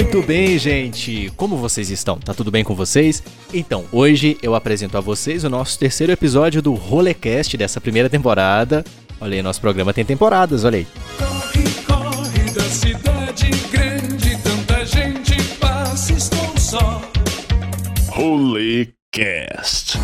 Muito bem, gente. Como vocês estão? Tá tudo bem com vocês? Então, hoje eu apresento a vocês o nosso terceiro episódio do Rolecast dessa primeira temporada. Olha aí, nosso programa tem temporadas, olha aí. Corre, corre da cidade grande, tanta gente passa, estou só. Holycast.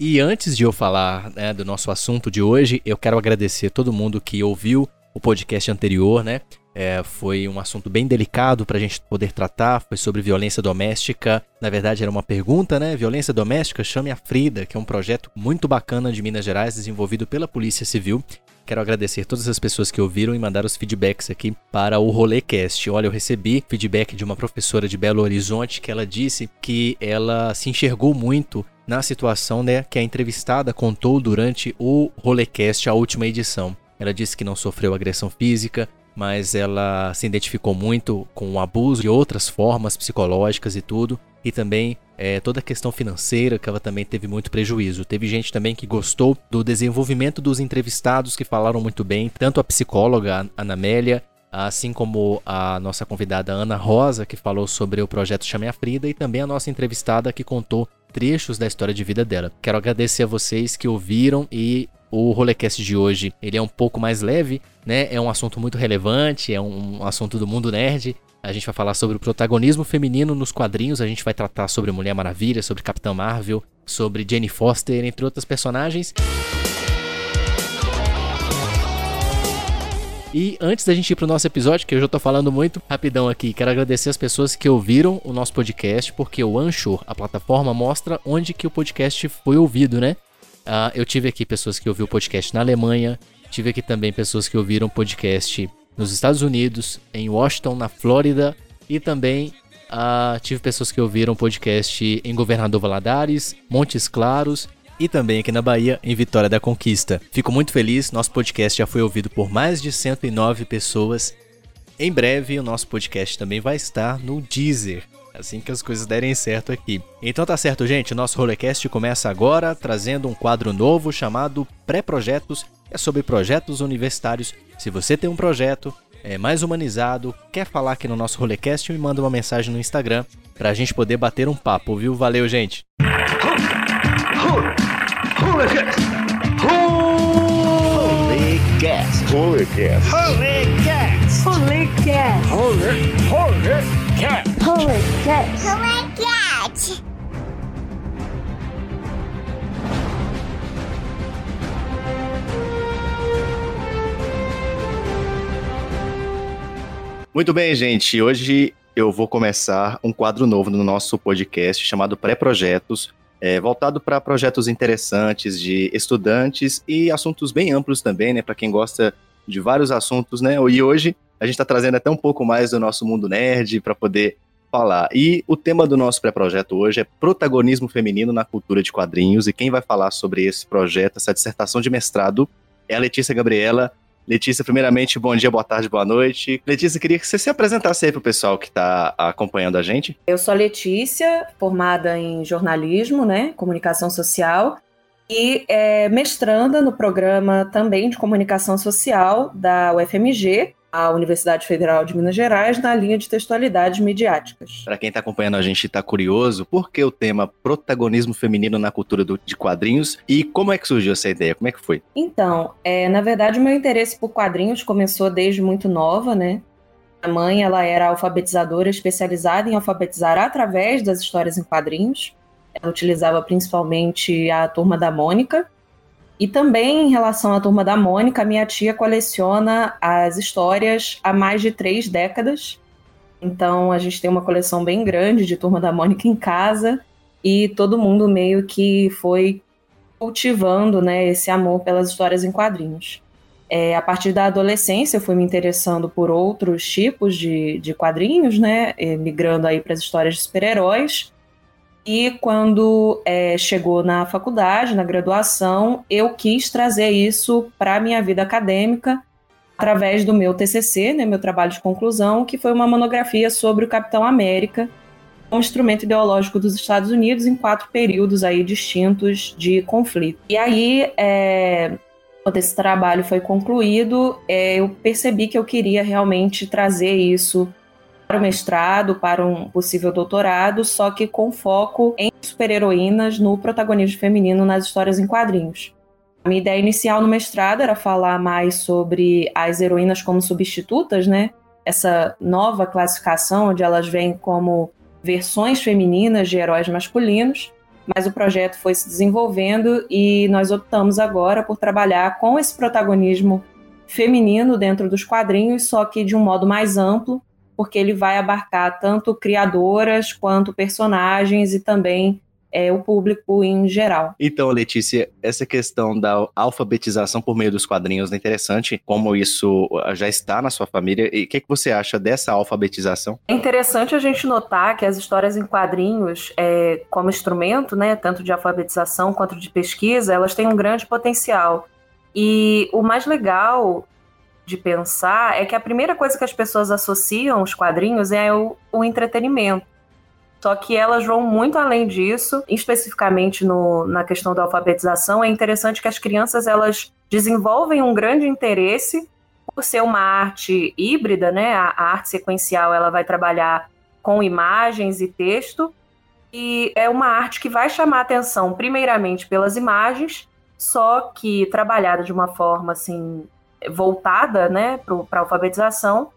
E antes de eu falar né, do nosso assunto de hoje, eu quero agradecer todo mundo que ouviu o podcast anterior, né? É, foi um assunto bem delicado para a gente poder tratar, foi sobre violência doméstica. Na verdade, era uma pergunta, né? Violência doméstica, chame a Frida, que é um projeto muito bacana de Minas Gerais, desenvolvido pela Polícia Civil. Quero agradecer todas as pessoas que ouviram e mandaram os feedbacks aqui para o Rolecast. Olha, eu recebi feedback de uma professora de Belo Horizonte que ela disse que ela se enxergou muito na situação né, que a entrevistada contou durante o Rolecast, a última edição. Ela disse que não sofreu agressão física, mas ela se identificou muito com o abuso de outras formas psicológicas e tudo, e também é, toda a questão financeira, que ela também teve muito prejuízo. Teve gente também que gostou do desenvolvimento dos entrevistados, que falaram muito bem, tanto a psicóloga Ana Amélia, assim como a nossa convidada Ana Rosa, que falou sobre o projeto Chame a Frida, e também a nossa entrevistada que contou trechos da história de vida dela. Quero agradecer a vocês que ouviram e o Rolecast de hoje, ele é um pouco mais leve, né? É um assunto muito relevante, é um assunto do mundo nerd. A gente vai falar sobre o protagonismo feminino nos quadrinhos, a gente vai tratar sobre Mulher Maravilha, sobre Capitã Marvel, sobre Jenny Foster, entre outras personagens. E antes da gente ir pro nosso episódio, que eu já tô falando muito rapidão aqui, quero agradecer as pessoas que ouviram o nosso podcast, porque o Anchor, a plataforma, mostra onde que o podcast foi ouvido, né? Uh, eu tive aqui pessoas que ouviram o podcast na Alemanha, tive aqui também pessoas que ouviram o podcast nos Estados Unidos, em Washington, na Flórida, e também uh, tive pessoas que ouviram o podcast em Governador Valadares, Montes Claros e também aqui na Bahia, em Vitória da Conquista. Fico muito feliz, nosso podcast já foi ouvido por mais de 109 pessoas. Em breve, o nosso podcast também vai estar no Deezer, assim que as coisas derem certo aqui. Então tá certo, gente, o nosso Rolecast começa agora trazendo um quadro novo chamado Pré-Projetos. É sobre projetos universitários. Se você tem um projeto é mais humanizado, quer falar aqui no nosso Rolecast, me manda uma mensagem no Instagram pra gente poder bater um papo, viu? Valeu, gente! Holycast. Holycast. Holycast. Holycast. Holycast. Holycast. Holycast. Holycast. Muito bem, gente. Hoje eu vou começar um quadro novo no nosso podcast chamado Pré-Projetos, é, voltado para projetos interessantes de estudantes e assuntos bem amplos também, né, para quem gosta de vários assuntos, né? E hoje a gente está trazendo até um pouco mais do nosso mundo nerd para poder falar. E o tema do nosso pré-projeto hoje é protagonismo feminino na cultura de quadrinhos. E quem vai falar sobre esse projeto, essa dissertação de mestrado, é a Letícia Gabriela, Letícia, primeiramente, bom dia, boa tarde, boa noite. Letícia, queria que você se apresentasse aí para o pessoal que está acompanhando a gente. Eu sou a Letícia, formada em jornalismo, né, comunicação social, e é, mestranda no programa também de comunicação social da UFMG, a Universidade Federal de Minas Gerais na linha de textualidades midiáticas. Para quem está acompanhando a gente está curioso, por que o tema protagonismo feminino na cultura do, de quadrinhos e como é que surgiu essa ideia? Como é que foi? Então, é, na verdade, o meu interesse por quadrinhos começou desde muito nova, né? Minha mãe, ela era alfabetizadora especializada em alfabetizar através das histórias em quadrinhos. Ela utilizava principalmente a Turma da Mônica, e também em relação à turma da Mônica, minha tia coleciona as histórias há mais de três décadas. Então a gente tem uma coleção bem grande de turma da Mônica em casa e todo mundo meio que foi cultivando né, esse amor pelas histórias em quadrinhos. É, a partir da adolescência, eu fui me interessando por outros tipos de, de quadrinhos, né, migrando aí para as histórias de super-heróis. E quando é, chegou na faculdade, na graduação, eu quis trazer isso para a minha vida acadêmica através do meu TCC, né, meu trabalho de conclusão, que foi uma monografia sobre o Capitão América, um instrumento ideológico dos Estados Unidos em quatro períodos aí distintos de conflito. E aí, é, Quando esse trabalho foi concluído, é, eu percebi que eu queria realmente trazer isso para o mestrado, para um possível doutorado, só que com foco em super-heroínas no protagonismo feminino nas histórias em quadrinhos. A minha ideia inicial no mestrado era falar mais sobre as heroínas como substitutas, né? Essa nova classificação onde elas vêm como versões femininas de heróis masculinos, mas o projeto foi se desenvolvendo e nós optamos agora por trabalhar com esse protagonismo feminino dentro dos quadrinhos, só que de um modo mais amplo, porque ele vai abarcar tanto criadoras quanto personagens e também é, o público em geral. Então, Letícia, essa questão da alfabetização por meio dos quadrinhos é interessante, como isso ah, já está na sua família, e o que, que você acha dessa alfabetização? É interessante a gente notar que as histórias em quadrinhos, é, como instrumento, né, tanto de alfabetização quanto de pesquisa, elas têm um grande potencial. E o mais legal de pensar é que a primeira coisa que as pessoas associam os quadrinhos é o, o entretenimento. Só que elas vão muito além disso, especificamente no, na questão da alfabetização. É interessante que as crianças elas desenvolvem um grande interesse por ser uma arte híbrida, né? A, a arte sequencial ela vai trabalhar com imagens e texto e é uma arte que vai chamar atenção primeiramente pelas imagens, só que trabalhada de uma forma assim voltada, né, para a alfabetização,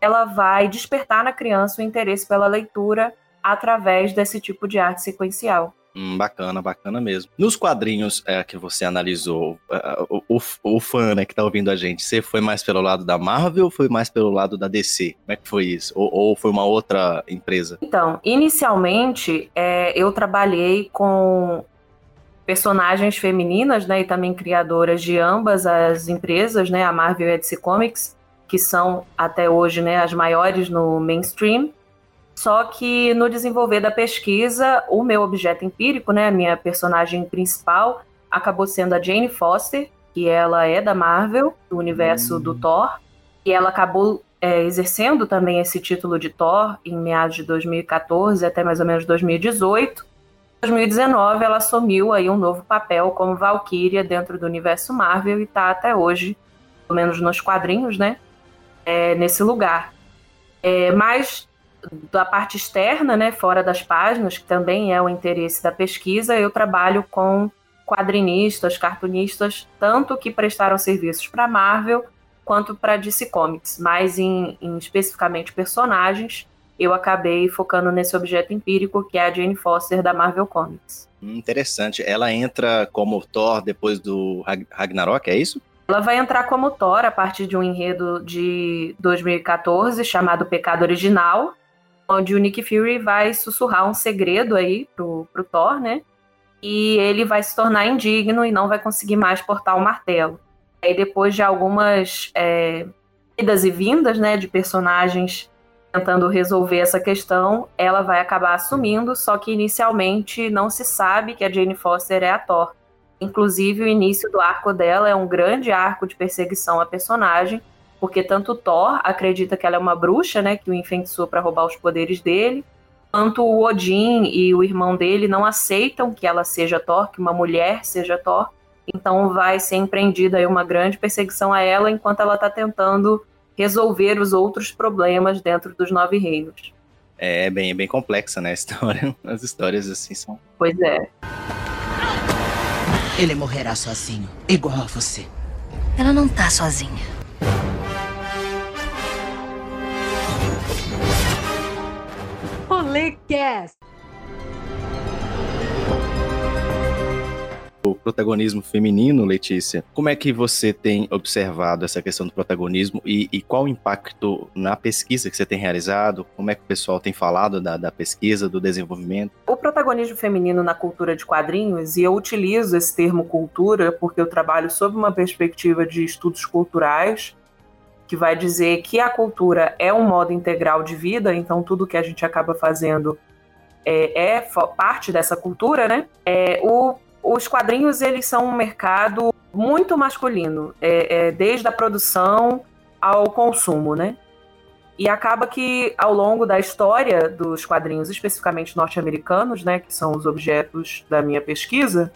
ela vai despertar na criança o interesse pela leitura através desse tipo de arte sequencial. Hum, bacana, bacana mesmo. Nos quadrinhos é, que você analisou, uh, o, o, o, fã né, que tá ouvindo a gente, você foi mais pelo lado da Marvel ou foi mais pelo lado da DC? Como é que foi isso? Ou, ou foi uma outra empresa? Então, inicialmente é, eu trabalhei com personagens femininas, né, e também criadoras de ambas as empresas, né, a Marvel e a DC Comics, que são até hoje, né, as maiores no mainstream. Só que no desenvolver da pesquisa, o meu objeto empírico, né, a minha personagem principal, acabou sendo a Jane Foster, que ela é da Marvel, do universo uhum. do Thor, e ela acabou é, exercendo também esse título de Thor em meados de 2014 até mais ou menos 2018. Em 2019, ela assumiu aí um novo papel como Valkyria dentro do universo Marvel e está até hoje, pelo menos nos quadrinhos, né, é, nesse lugar. É, mas da parte externa, né, fora das páginas, que também é o interesse da pesquisa, eu trabalho com quadrinistas, cartunistas, tanto que prestaram serviços para Marvel quanto para DC Comics, mas em, em, especificamente personagens, eu acabei focando nesse objeto empírico que é a Jane Foster da Marvel Comics. Interessante. Ela entra como Thor depois do Ragnarok, é isso? Ela vai entrar como Thor a partir de um enredo de 2014 chamado Pecado Original, onde o Nick Fury vai sussurrar um segredo aí pro, pro Thor, né? E ele vai se tornar indigno e não vai conseguir mais portar o martelo. Aí depois de algumas é, idas e vindas, né, de personagens tentando resolver essa questão, ela vai acabar assumindo, só que inicialmente não se sabe que a Jane Foster é a Thor. Inclusive, o início do arco dela é um grande arco de perseguição à personagem, porque tanto Thor acredita que ela é uma bruxa, né, que o enfeitiçou para roubar os poderes dele, quanto o Odin e o irmão dele não aceitam que ela seja Thor, que uma mulher seja Thor. Então vai ser empreendida aí uma grande perseguição a ela enquanto ela está tentando resolver os outros problemas dentro dos nove reinos. É bem, é bem complexa, né, a história. As histórias assim são. Pois é. Ele morrerá sozinho, igual a você. Ela não tá sozinha. Polecast. Protagonismo feminino, Letícia, como é que você tem observado essa questão do protagonismo e, e, qual o impacto na pesquisa que você tem realizado? Como é que o pessoal tem falado da, da pesquisa, do desenvolvimento? O protagonismo feminino na cultura de quadrinhos, e eu utilizo esse termo cultura porque eu trabalho sob uma perspectiva de estudos culturais, que vai dizer que a cultura é um modo integral de vida, então tudo que a gente acaba fazendo é, é parte dessa cultura, né? É, o, os quadrinhos eles são um mercado muito masculino, é, é, desde a produção ao consumo, né? E acaba que ao longo da história dos quadrinhos, especificamente norte-americanos, né, que são os objetos da minha pesquisa,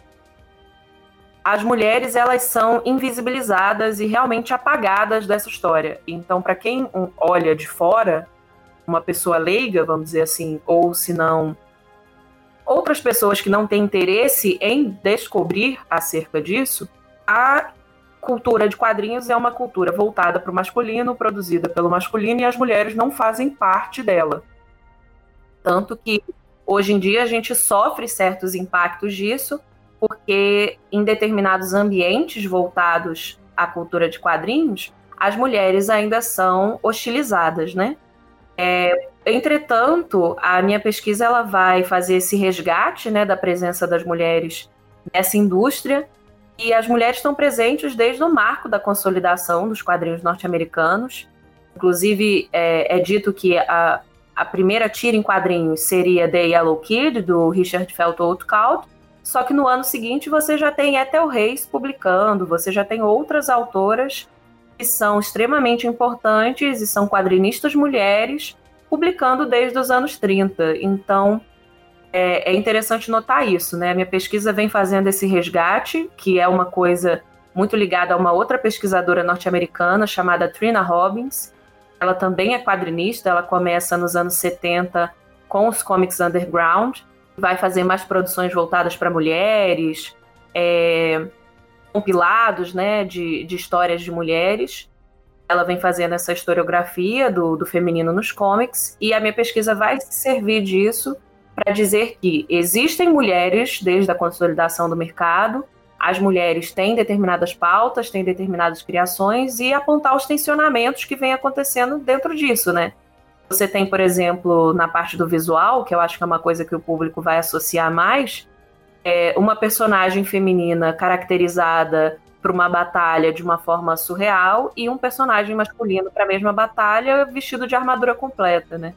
as mulheres elas são invisibilizadas e realmente apagadas dessa história. Então, para quem olha de fora, uma pessoa leiga, vamos dizer assim, ou se não outras pessoas que não têm interesse em descobrir acerca disso, a cultura de quadrinhos é uma cultura voltada para o masculino, produzida pelo masculino e as mulheres não fazem parte dela. Tanto que hoje em dia a gente sofre certos impactos disso porque em determinados ambientes voltados à cultura de quadrinhos, as mulheres ainda são hostilizadas, né? É, entretanto, a minha pesquisa ela vai fazer esse resgate né, da presença das mulheres nessa indústria, e as mulheres estão presentes desde o marco da consolidação dos quadrinhos norte-americanos. Inclusive, é, é, dito que a, a primeira tira em quadrinhos seria The Yellow Kid, do Richard Felton Cald, só que no ano seguinte você já tem Ethel Reis publicando, você já tem outras autoras que são extremamente importantes e são quadrinistas mulheres publicando desde os anos 30. Então é, é interessante notar isso, né? Minha pesquisa vem fazendo esse resgate, que é uma coisa muito ligada a uma outra pesquisadora norte-americana chamada Trina Robbins. Ela também é quadrinista, ela começa nos anos 70 com os comics underground vai fazer mais produções voltadas para mulheres, é, compilados né, de, de histórias de mulheres. Ela vem fazendo essa historiografia do, do feminino nos comics, e a minha pesquisa vai servir disso para dizer que existem mulheres desde a consolidação do mercado, as mulheres têm determinadas pautas, têm determinadas criações e apontar os tensionamentos que vem acontecendo dentro disso, né? Você tem, por exemplo, na parte do visual, que eu acho que é uma coisa que o público vai associar mais, é uma personagem feminina caracterizada para uma batalha de uma forma surreal e um personagem masculino para a mesma batalha vestido de armadura completa, né?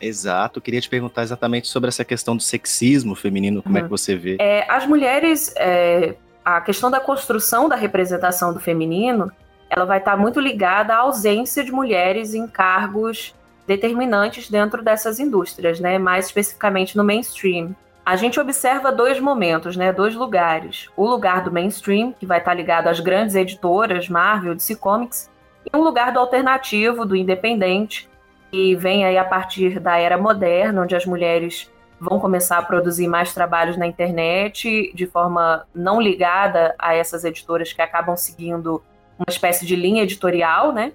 Exato, queria te perguntar exatamente sobre essa questão do sexismo feminino, como uhum. é que você vê? É, as mulheres, é, a questão da construção da representação do feminino, ela vai estar muito ligada à ausência de mulheres em cargos determinantes dentro dessas indústrias, né? mais especificamente no mainstream. A gente observa dois momentos, né? dois lugares. O lugar do mainstream, que vai estar ligado às grandes editoras, Marvel, DC Comics, e um lugar do alternativo, do independente, que vem aí a partir da era moderna, onde as mulheres vão começar a produzir mais trabalhos na internet de forma não ligada a essas editoras que acabam seguindo uma espécie de linha editorial, né?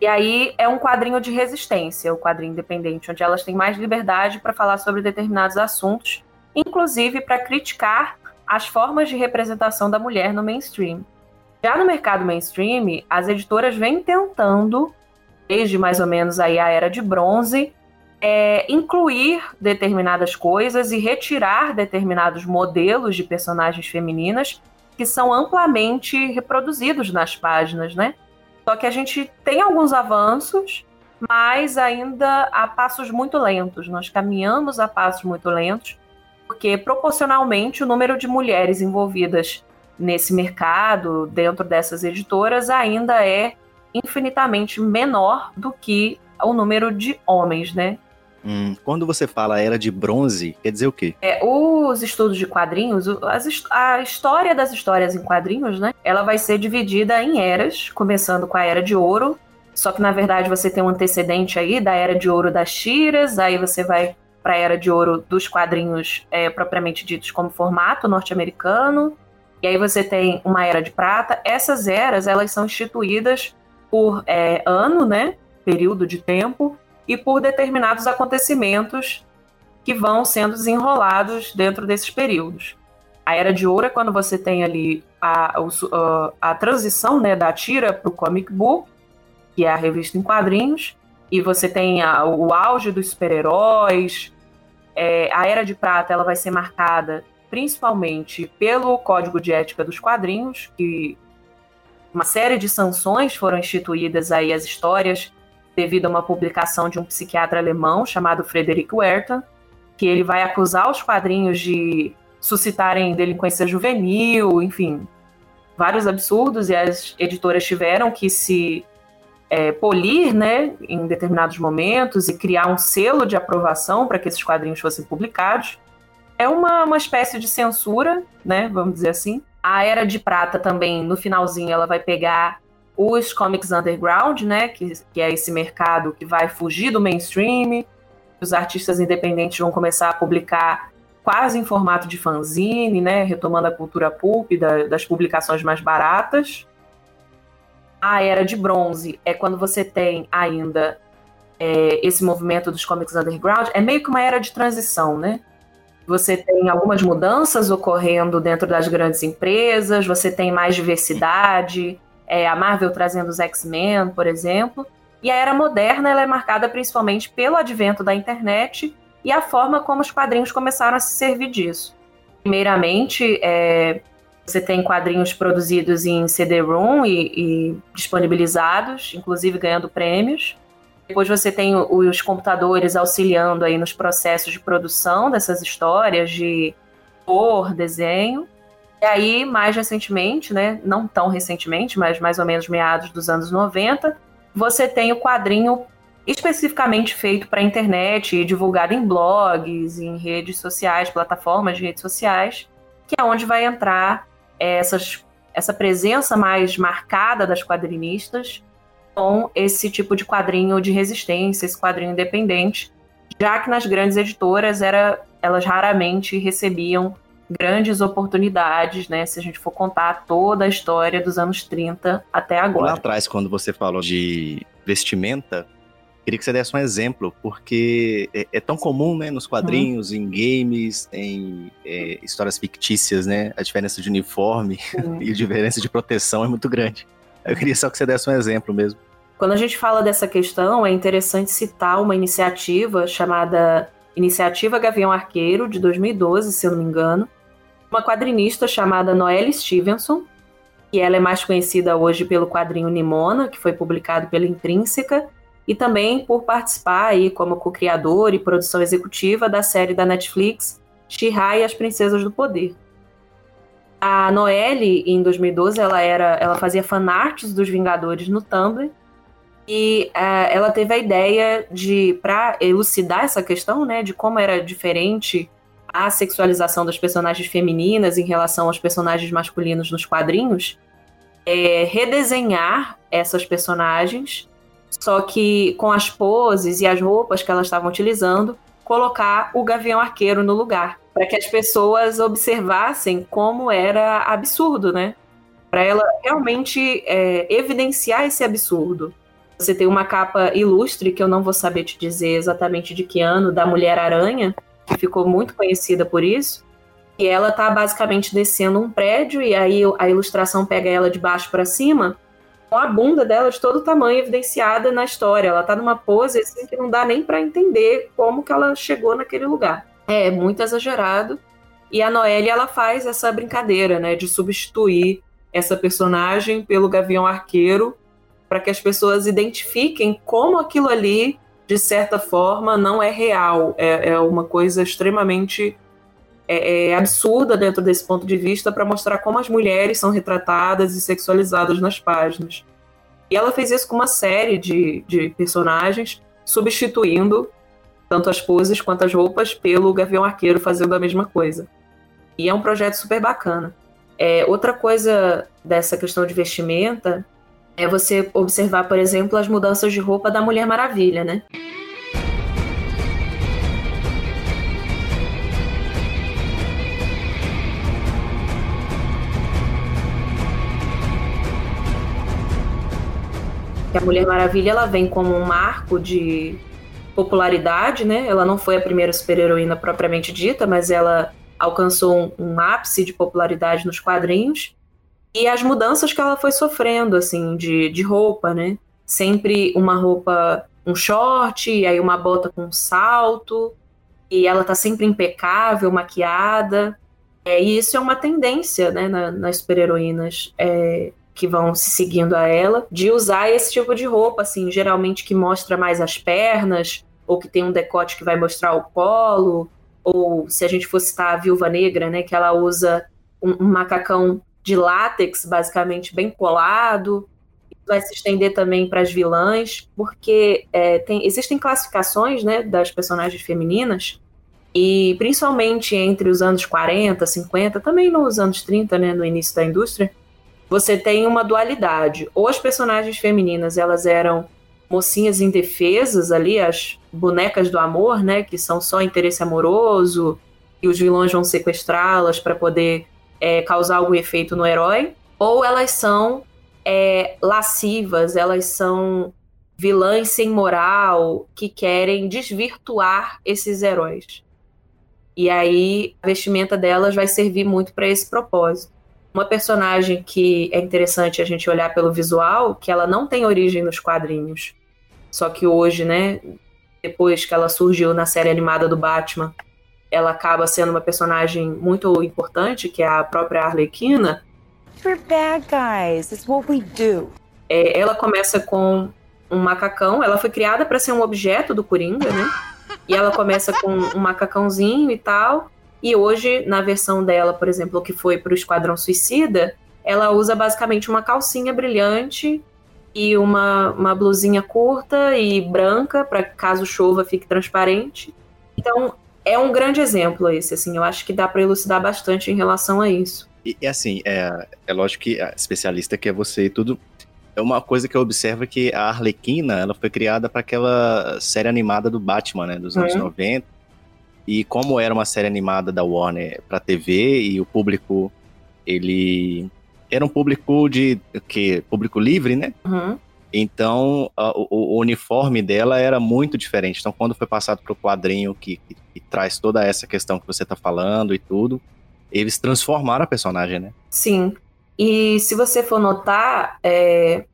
E aí é um quadrinho de resistência, o quadrinho independente, onde elas têm mais liberdade para falar sobre determinados assuntos, inclusive para criticar as formas de representação da mulher no mainstream. Já no mercado mainstream, as editoras vêm tentando, desde mais ou menos aí a era de bronze, é, incluir determinadas coisas e retirar determinados modelos de personagens femininas que são amplamente reproduzidos nas páginas, né? Só que a gente tem alguns avanços, mas ainda a passos muito lentos. Nós caminhamos a passos muito lentos, porque proporcionalmente o número de mulheres envolvidas nesse mercado, dentro dessas editoras, ainda é infinitamente menor do que o número de homens, né? Hum, quando você fala era de bronze, quer dizer o quê? É, os estudos de quadrinhos, as, a história das histórias em quadrinhos, né? Ela vai ser dividida em eras, começando com a era de ouro. Só que na verdade você tem um antecedente aí da era de ouro das tiras, aí você vai para a era de ouro dos quadrinhos é, propriamente ditos como formato norte-americano. E aí você tem uma era de prata. Essas eras elas são instituídas por é, ano, né? Período de tempo e por determinados acontecimentos que vão sendo desenrolados dentro desses períodos. A Era de Ouro é quando você tem ali a, a, a transição né, da tira para o comic book, que é a revista em quadrinhos, e você tem a, o auge dos super-heróis. É, a Era de Prata ela vai ser marcada principalmente pelo Código de Ética dos Quadrinhos, que uma série de sanções foram instituídas aí às histórias devido a uma publicação de um psiquiatra alemão chamado Frederick Werther, que ele vai acusar os quadrinhos de suscitarem delinquência juvenil, enfim, vários absurdos, e as editoras tiveram que se é, polir, né, em determinados momentos e criar um selo de aprovação para que esses quadrinhos fossem publicados. É uma, uma espécie de censura, né, vamos dizer assim, A Era de Prata também, no finalzinho, ela vai pegar os comics underground, né? Que, que é esse mercado que vai fugir do mainstream. Os artistas independentes vão começar a publicar quase em formato de fanzine, né? Retomando a cultura pulp da, das publicações mais baratas. A Era de Bronze é quando você tem ainda é, esse movimento dos comics underground. É meio que uma era de transição, né? Você tem algumas mudanças ocorrendo dentro das grandes empresas, você tem mais diversidade, é, a Marvel trazendo os X-Men, por exemplo. E a era moderna ela é marcada principalmente pelo advento da internet e a forma como os quadrinhos começaram a se servir disso. Primeiramente, é, você tem quadrinhos produzidos em CD-ROM e, e disponibilizados, inclusive ganhando prêmios. Depois você tem os computadores auxiliando aí nos processos de produção dessas histórias de cor, desenho. E aí, mais recentemente, né, não tão recentemente, mas mais ou menos meados dos anos 90, você tem o quadrinho especificamente feito para a internet e divulgado em blogs, em redes sociais, plataformas de redes sociais, que é onde vai entrar essas, essa presença mais marcada das quadrinistas com esse tipo de quadrinho de resistência, esse quadrinho independente, já que nas grandes editoras era, elas raramente recebiam grandes oportunidades, né? Se a gente for contar toda a história dos anos 30 até agora. Lá atrás, quando você falou de vestimenta, queria que você desse um exemplo, porque é, é tão comum, né, nos quadrinhos, uhum. em games, em é, histórias fictícias, né? A diferença de uniforme uhum. e a diferença de proteção é muito grande. Eu queria só que você desse um exemplo mesmo. Quando a gente fala dessa questão, é interessante citar uma iniciativa chamada Iniciativa Gavião Arqueiro, de 2012, se eu não me engano, uma quadrinista chamada Noelle Stevenson, que ela é mais conhecida hoje pelo quadrinho Nimona, que foi publicado pela Intrínseca, e também por participar aí como co-criadora e produção executiva da série da Netflix She-Ra e as Princesas do Poder. A Noelle, em 2012, ela era, ela fazia fanarts dos Vingadores no Tumblr e uh, ela teve a ideia de, para elucidar essa questão, né, de como era diferente a sexualização das personagens femininas em relação aos personagens masculinos nos quadrinhos, é, redesenhar essas personagens, só que com as poses e as roupas que elas estavam utilizando, colocar o Gavião Arqueiro no lugar, para que as pessoas observassem como era absurdo, né? Para ela realmente é, evidenciar esse absurdo. Você tem uma capa ilustre, que eu não vou saber te dizer exatamente de que ano, da Mulher-Aranha, que ficou muito conhecida por isso. E ela tá basicamente descendo um prédio, e aí a ilustração pega ela de baixo para cima, com a bunda dela de todo tamanho evidenciada na história. Ela tá numa pose assim que não dá nem para entender como que ela chegou naquele lugar. É muito exagerado. E a Noelle ela faz essa brincadeira, né, de substituir essa personagem pelo Gavião Arqueiro para que as pessoas identifiquem como aquilo ali, de certa forma, não é real. É, é uma coisa extremamente é, é absurda dentro desse ponto de vista para mostrar como as mulheres são retratadas e sexualizadas nas páginas. E ela fez isso com uma série de, de personagens, substituindo tanto as poses quanto as roupas pelo Gavião Arqueiro fazendo a mesma coisa. E é um projeto super bacana. É, outra coisa dessa questão de vestimenta é você observar, por exemplo, as mudanças de roupa da Mulher Maravilha, né? a Mulher Maravilha ela vem como um marco de popularidade, né? Ela não foi a primeira super-heroína propriamente dita, mas ela alcançou um, um ápice de popularidade nos quadrinhos e as mudanças que ela foi sofrendo, assim, de, de roupa, né? Sempre uma roupa, um short, e aí uma bota com salto, e ela tá sempre impecável, maquiada. É, e isso é uma tendência, né, na, nas super-heroínas é, que vão se seguindo a ela, de usar esse tipo de roupa, assim, geralmente que mostra mais as pernas, ou que tem um decote que vai mostrar o colo, ou se a gente fosse citar a Viúva Negra, né, que ela usa um, um macacão de látex, basicamente bem colado. Vai se estender também para as vilãs, porque é, tem, existem classificações né, das personagens femininas E principalmente entre os anos 40, 50, também nos anos 30, né, no início da indústria, você tem uma dualidade. Ou as personagens femininas, elas eram mocinhas indefesas ali, as bonecas do amor, né, que são só interesse amoroso, e os vilões vão sequestrá-las para poder é, causar algum efeito no herói, ou elas são é, lascivas, elas são vilãs sem moral que querem desvirtuar esses heróis. E aí a vestimenta delas vai servir muito para esse propósito. Uma personagem que é interessante a gente olhar pelo visual, que ela não tem origem nos quadrinhos. Só que hoje, né, depois que ela surgiu na série animada do Batman, ela acaba sendo uma personagem muito importante, que é a própria Arlequina. We're bad guys. It's what we do. É, ela começa com um macacão. Ela foi criada para ser um objeto do Coringa, né? E ela começa com um macacãozinho e tal. E hoje, na versão dela, por exemplo, que foi para o Esquadrão Suicida, ela usa basicamente uma calcinha brilhante e uma, uma blusinha curta e branca, para caso chova fique transparente. Então, é um grande exemplo esse, assim, eu acho que dá para elucidar bastante em relação a isso. E, e assim, é, é lógico que a especialista que é você e tudo, é uma coisa que eu observo que a Arlequina, ela foi criada para aquela série animada do Batman, né, dos anos uhum. 90. E como era uma série animada da Warner para TV e o público ele era um público de que público livre, né? Uhum. Então a, o, o, uniforme dela era muito diferente. Então quando foi passado para o quadrinho que, que, que, traz toda essa questão que você está falando e tudo, eles transformaram a personagem, né? Sim. E se você for notar, é,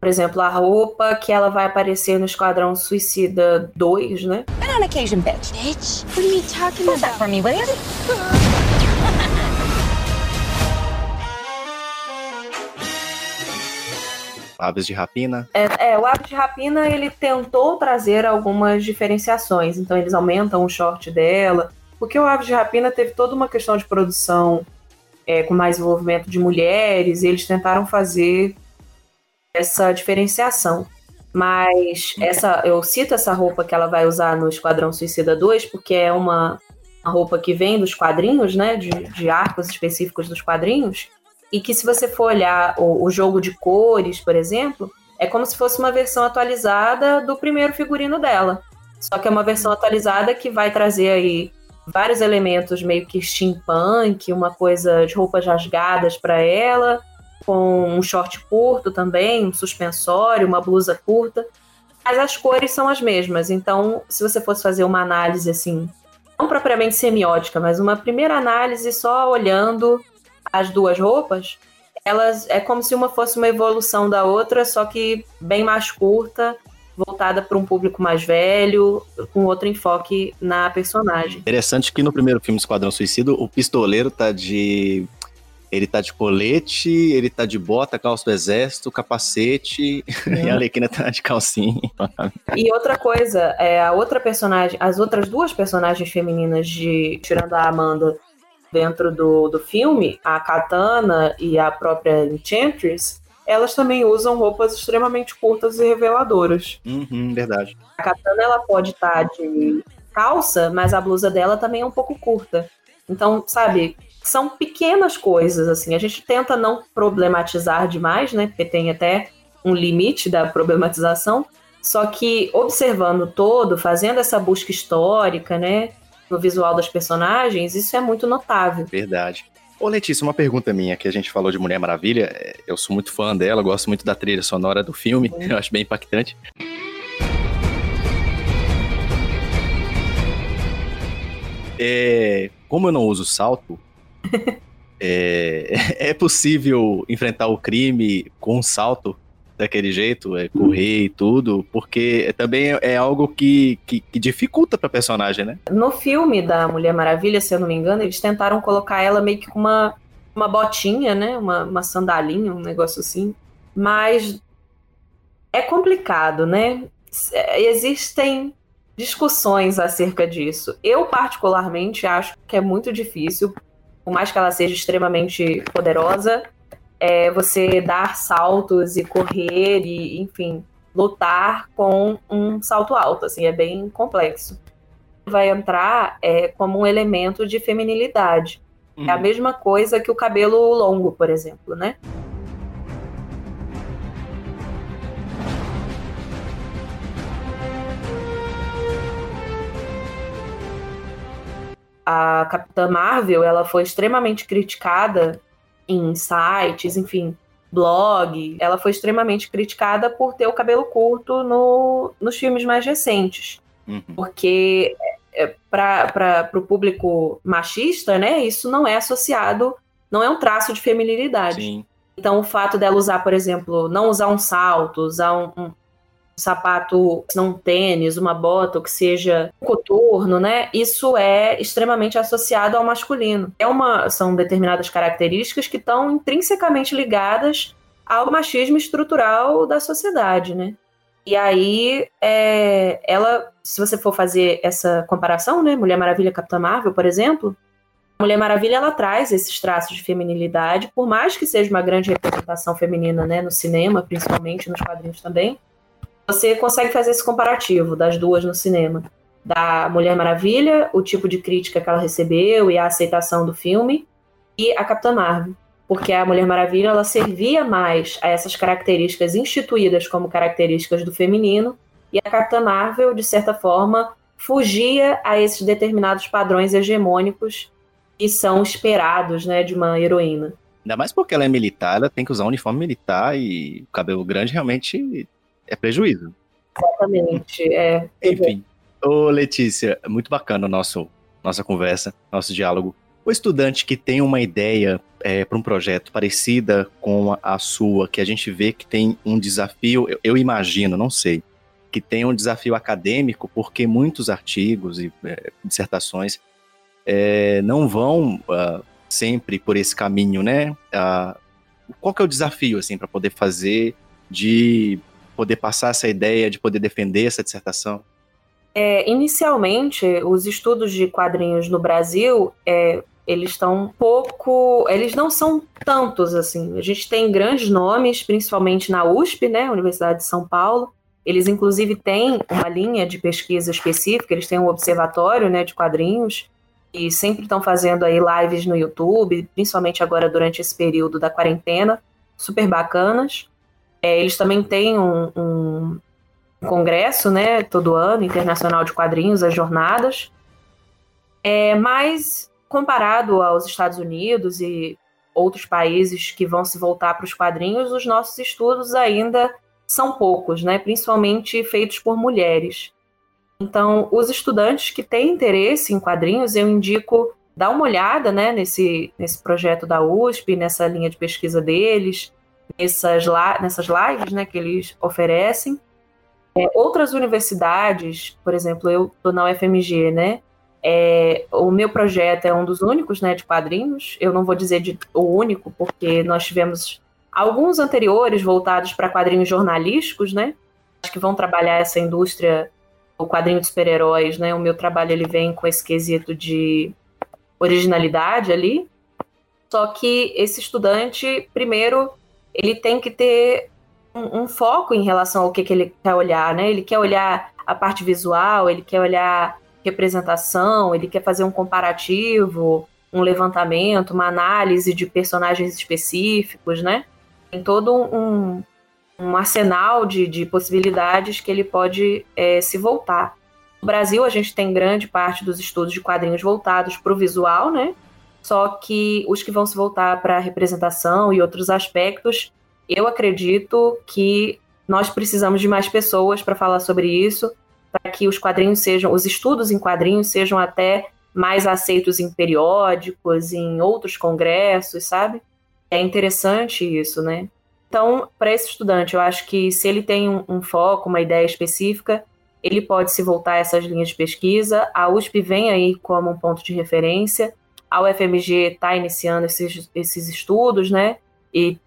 por exemplo, a roupa que ela vai aparecer no Esquadrão Suicida 2, né? And on occasion, bitch. Bitch? What are you talking about? that for me, will you? Aves de Rapina. É, é, o Aves de Rapina ele tentou trazer algumas diferenciações. Então eles aumentam o short dela. Porque o Aves de Rapina teve toda uma questão de produção é, com mais envolvimento de mulheres, e eles tentaram fazer essa diferenciação. Mas essa, eu cito essa roupa que ela vai usar no Esquadrão Suicida 2, porque é uma, uma roupa que vem dos quadrinhos, né? De, de arcos específicos dos quadrinhos. E que se você for olhar o, o jogo de cores, por exemplo, é como se fosse uma versão atualizada do primeiro figurino dela. Só que é uma versão atualizada que vai trazer aí vários elementos meio que steampunk, uma coisa de roupas rasgadas para ela, com um short curto também, um suspensório, uma blusa curta. Mas as cores são as mesmas. Então, se você fosse fazer uma análise assim, não propriamente semiótica, mas uma primeira análise só olhando as duas roupas, elas é como se uma fosse uma evolução da outra, só que bem mais curta voltada para um público mais velho, com outro enfoque na personagem. Interessante que no primeiro filme Esquadrão Suicida, o pistoleiro tá de ele tá de colete, ele tá de bota, calça do exército, capacete, e a Alequina tá de calcinha. e outra coisa, é, a outra personagem, as outras duas personagens femininas de tirando a Amanda dentro do, do filme, a Katana e a própria Enchantress, elas também usam roupas extremamente curtas e reveladoras. Uhum, verdade. A katana ela pode estar tá de calça, mas a blusa dela também é um pouco curta. Então, sabe, são pequenas coisas, assim. A gente tenta não problematizar demais, né? Porque tem até um limite da problematização. Só que observando todo, fazendo essa busca histórica, né? No visual das personagens, isso é muito notável. Verdade. Ô Letícia, uma pergunta minha, que a gente falou de Mulher Maravilha, é, eu sou muito fã dela, gosto muito da trilha sonora do filme, uhum. eu acho bem impactante. É, como eu não uso salto, é, é possível enfrentar o crime com um salto? Daquele jeito, é correr e tudo, porque também é algo que, que, que dificulta pra personagem, né? No filme da Mulher Maravilha, se eu não me engano, eles tentaram colocar ela meio que com uma, uma botinha, né? Uma, uma sandalinha, um negócio assim. Mas é complicado, né? Existem discussões acerca disso. Eu, particularmente, acho que é muito difícil, por mais que ela seja extremamente poderosa, é você dar saltos e correr e, enfim, lutar com um salto alto, assim, é bem complexo. vai entrar é, como um elemento de feminilidade. Uhum. É a uhum. mesma coisa que o cabelo longo, por exemplo, né? a Capitã Marvel ela foi extremamente criticada em sites, enfim, blog. Ela foi extremamente criticada por ter o cabelo curto no, nos filmes mais recentes. Uhum. Porque é, para o público machista, né, isso não é associado, não é um traço de feminilidade. Sim. Então, o fato dela usar, por exemplo, não usar um salto, usar um, um, sapato, não um tênis, uma bota, ou que seja um coturno, né? Isso é extremamente associado ao masculino. É uma, são determinadas características que estão intrinsecamente ligadas ao machismo estrutural da sociedade, né? E aí, é, ela, se você for fazer essa comparação, né, Mulher Maravilha, Capitã Marvel, por exemplo, Mulher Maravilha ela traz esses traços de feminilidade, por mais que seja uma grande representação feminina, né, no cinema, principalmente nos quadrinhos também você consegue fazer esse comparativo das duas no cinema. Da Mulher Maravilha, o tipo de crítica que ela recebeu e a aceitação do filme, e a Capitã Marvel. Porque a Mulher Maravilha ela servia mais a essas características instituídas como características do feminino, e a Capitã Marvel, de certa forma, fugia a esses determinados padrões hegemônicos que são esperados né, de uma heroína. Ainda mais porque ela é militar, ela tem que usar um uniforme militar e o cabelo grande realmente é prejuízo. Exatamente, é. Enfim. Ô, Letícia, muito bacana o nosso, nossa conversa, nosso diálogo. O estudante que tem uma ideia é, para um projeto parecida com a, a, sua, que a gente vê que tem um desafio, eu, eu, imagino, não sei, que tem um desafio acadêmico, porque muitos artigos e é, dissertações é, não vão uh, sempre por esse caminho, né? Uh, qual que é o desafio, assim, para poder fazer de poder passar essa ideia, de poder defender essa dissertação? É, inicialmente, os estudos de quadrinhos no Brasil, é, eles estão um pouco. Eles não são tantos assim. A gente tem grandes nomes, principalmente na USP, né, Universidade de São Paulo. Eles, inclusive, têm uma linha de pesquisa específica, eles têm um observatório né, de quadrinhos e sempre estão fazendo aí lives no YouTube, principalmente agora durante esse período da quarentena, super bacanas. É, eles também têm um, um, congresso, né, todo ano, internacional de quadrinhos, as jornadas. É, mas comparado aos Estados Unidos e outros países que vão se voltar para os quadrinhos, os nossos estudos ainda são poucos, né, principalmente feitos por mulheres. Então, os estudantes que têm interesse em quadrinhos, eu indico dar uma olhada né, nesse, nesse projeto da USP, nessa linha de pesquisa deles, nessas, nessas lives né, que eles oferecem. É, outras universidades, por exemplo, eu estou na UFMG, né? É, o meu projeto é um dos únicos né, de quadrinhos. Eu não vou dizer de, o único, porque nós tivemos alguns anteriores voltados para quadrinhos jornalísticos, né? Que vão trabalhar essa indústria, o quadrinho de super-heróis, né? O meu trabalho ele vem com esse quesito de originalidade ali. Só que esse estudante, primeiro, ele tem que ter um, um, foco em relação ao que, que ele quer olhar, né? Ele quer olhar a parte visual, ele quer olhar representação, ele quer fazer um comparativo, um levantamento, uma análise de personagens específicos, né? Tem todo um, um arsenal de, de possibilidades que ele pode é, se voltar. No Brasil, a gente tem grande parte dos estudos de quadrinhos voltados para o visual, né? Só que os que vão se voltar para representação e outros aspectos, eu acredito que nós precisamos de mais pessoas para falar sobre isso, para que os quadrinhos sejam, os estudos em quadrinhos sejam até mais aceitos em periódicos, em outros congressos, sabe? É interessante isso, né? Então, para esse estudante, eu acho que se ele tem um, um, foco, uma ideia específica, ele pode se voltar a essas linhas de pesquisa. A USP vem aí como um ponto de referência. A UFMG está iniciando esses, esses estudos, né? E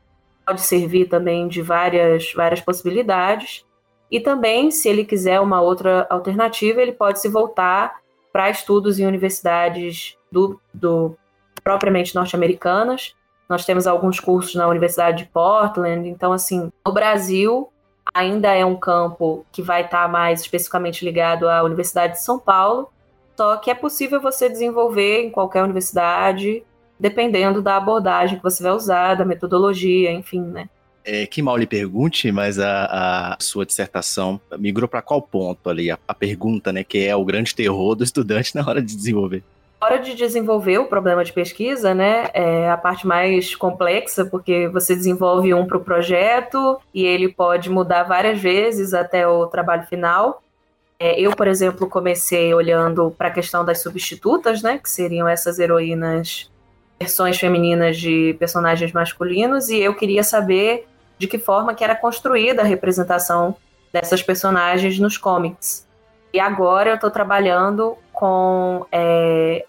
pode servir também de várias, várias possibilidades. E também, se ele quiser uma outra alternativa, ele pode se voltar para estudos em universidades do, do propriamente norte-americanas. Nós temos alguns cursos na Universidade de Portland. Então, assim, o Brasil ainda é um campo que vai estar tá mais especificamente ligado à Universidade de São Paulo, Só que é possível você desenvolver em qualquer universidade, dependendo da abordagem que você vai usar, da metodologia, enfim, né? É, que mal lhe pergunte, mas a, a sua dissertação migrou para qual ponto ali? A, a, pergunta, né, que é o grande terror do estudante na hora de desenvolver. Na hora de desenvolver o problema de pesquisa, né, é a parte mais complexa, porque você desenvolve um para o projeto e ele pode mudar várias vezes até o trabalho final. É, eu, por exemplo, comecei olhando para a questão das substitutas, né, que seriam essas heroínas versões femininas de personagens masculinos e eu queria saber de que forma que era construída a representação dessas personagens nos comics. E agora eu estou trabalhando com é,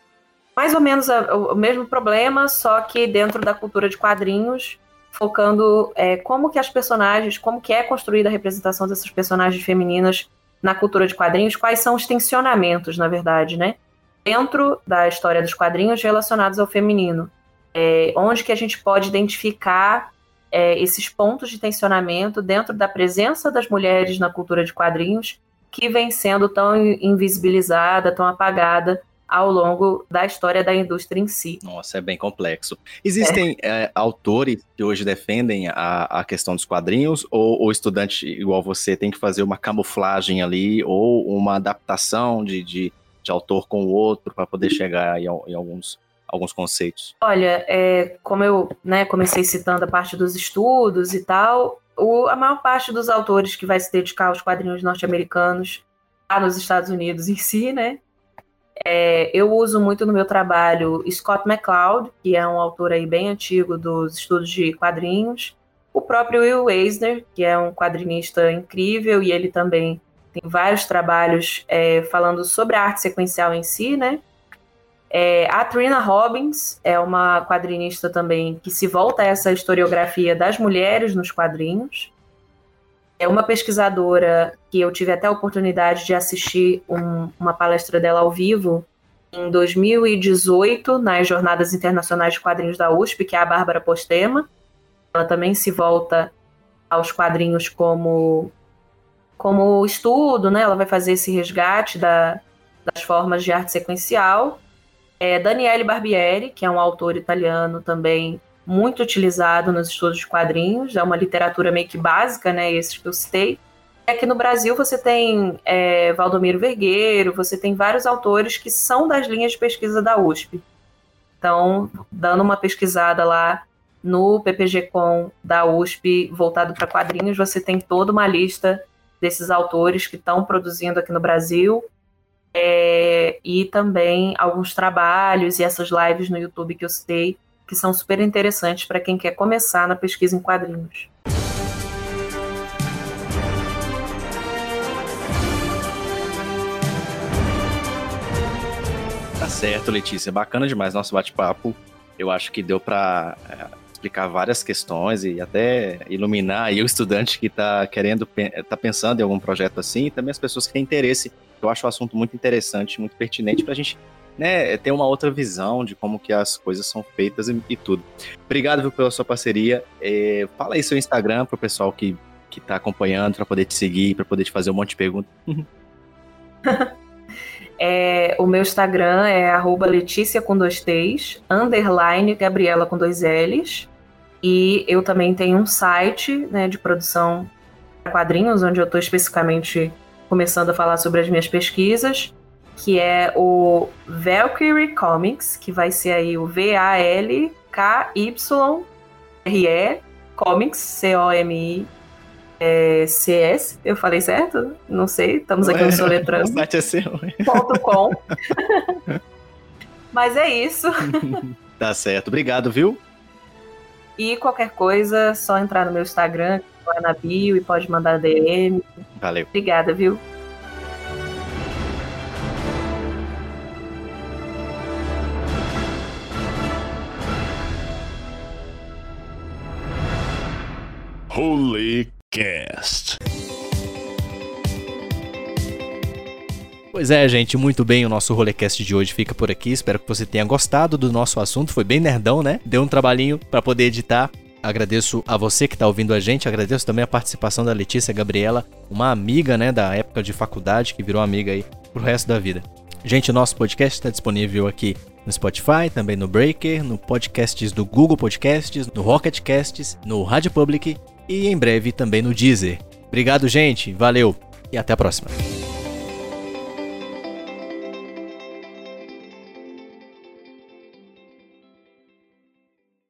mais ou menos a, o mesmo problema, só que dentro da cultura de quadrinhos, focando é, como que as personagens, como que é construída a representação dessas personagens femininas na cultura de quadrinhos, quais são os tensionamentos, na verdade, né? dentro da história dos quadrinhos relacionados ao feminino. É, onde que a gente pode identificar é, esses pontos de tensionamento dentro da presença das mulheres na cultura de quadrinhos que vem sendo tão invisibilizada, tão apagada ao longo da história da indústria em si. Nossa, é bem complexo. Existem é. É, autores que hoje defendem a, a questão dos quadrinhos, ou o estudante igual você tem que fazer uma camuflagem ali, ou uma adaptação de, de de autor com o outro para poder chegar em, em, alguns, alguns conceitos? Olha, é, como eu né, comecei citando a parte dos estudos e tal, o, a maior parte dos autores que vai se dedicar aos quadrinhos norte-americanos está nos Estados Unidos em si, né? É, eu uso muito no meu trabalho Scott McCloud, que é um autor aí bem antigo dos estudos de quadrinhos, o próprio Will Eisner, que é um quadrinista incrível e ele também tem vários trabalhos é, falando sobre a arte sequencial em si, né? É, a Trina Robbins é uma quadrinista também que se volta a essa historiografia das mulheres nos quadrinhos. É uma pesquisadora que eu tive até a oportunidade de assistir um, uma palestra dela ao vivo em 2018 nas Jornadas Internacionais de Quadrinhos da USP, que é a Bárbara Postema. Ela também se volta aos quadrinhos como como estudo, né? Ela vai fazer esse resgate da, das formas de arte sequencial. É Daniele Barbieri, que é um autor italiano também muito utilizado nos estudos de quadrinhos, é uma literatura meio que básica, né? Esses que eu citei. Aqui no Brasil você tem é, Valdomiro Vergueiro, você tem vários autores que são das linhas de pesquisa da USP. Então, dando uma pesquisada lá no PPG-Com da USP voltado para quadrinhos, você tem toda uma lista desses autores que estão produzindo aqui no Brasil. É, e também alguns trabalhos e essas lives no YouTube que eu citei, que são super interessantes para quem quer começar na pesquisa em quadrinhos. Tá certo, Letícia. Bacana demais nosso bate-papo. Eu acho que deu para é, explicar várias questões e até iluminar aí o estudante que está querendo, está pensando em algum projeto assim, e também as pessoas que têm interesse. Eu acho o assunto muito interessante, muito pertinente para a gente né, ter uma outra visão de como que as coisas são feitas e, e tudo. Obrigado viu, pela sua parceria. É, fala aí seu Instagram para o pessoal que que está acompanhando para poder te seguir, para poder te fazer um monte de perguntas. É, o meu Instagram é arroba Letícia com dois T's, underline Gabriela com dois L's. E eu também tenho um site né, de produção de quadrinhos, onde eu estou especificamente começando a falar sobre as minhas pesquisas, que é o Valkyrie Comics, que vai ser aí o V-A-L-K-Y-R-E Comics, C-O-M-I é, CS, eu falei certo? Não sei, estamos aqui no soletrando. o site é seu. Ponto com. Mas é isso. tá certo, obrigado, viu? E qualquer coisa, só entrar no meu Instagram, que é na bio, e pode mandar DM. Valeu. Obrigada, viu? Holy Cast. Pois é, gente, muito bem, o nosso Rolecast de hoje fica por aqui. Espero que você tenha gostado do nosso assunto. Foi bem nerdão, né? Deu um trabalhinho para poder editar. Agradeço a você que está ouvindo a gente, agradeço também a participação da Letícia Gabriela, uma amiga, né, da época de faculdade, que virou amiga aí pro resto da vida. Gente, o nosso podcast está disponível aqui no Spotify, também no Breaker, no podcasts do Google Podcasts, no Rocket Casts, no Rádio Public e em breve também no Deezer. Obrigado, gente. Valeu e até a próxima.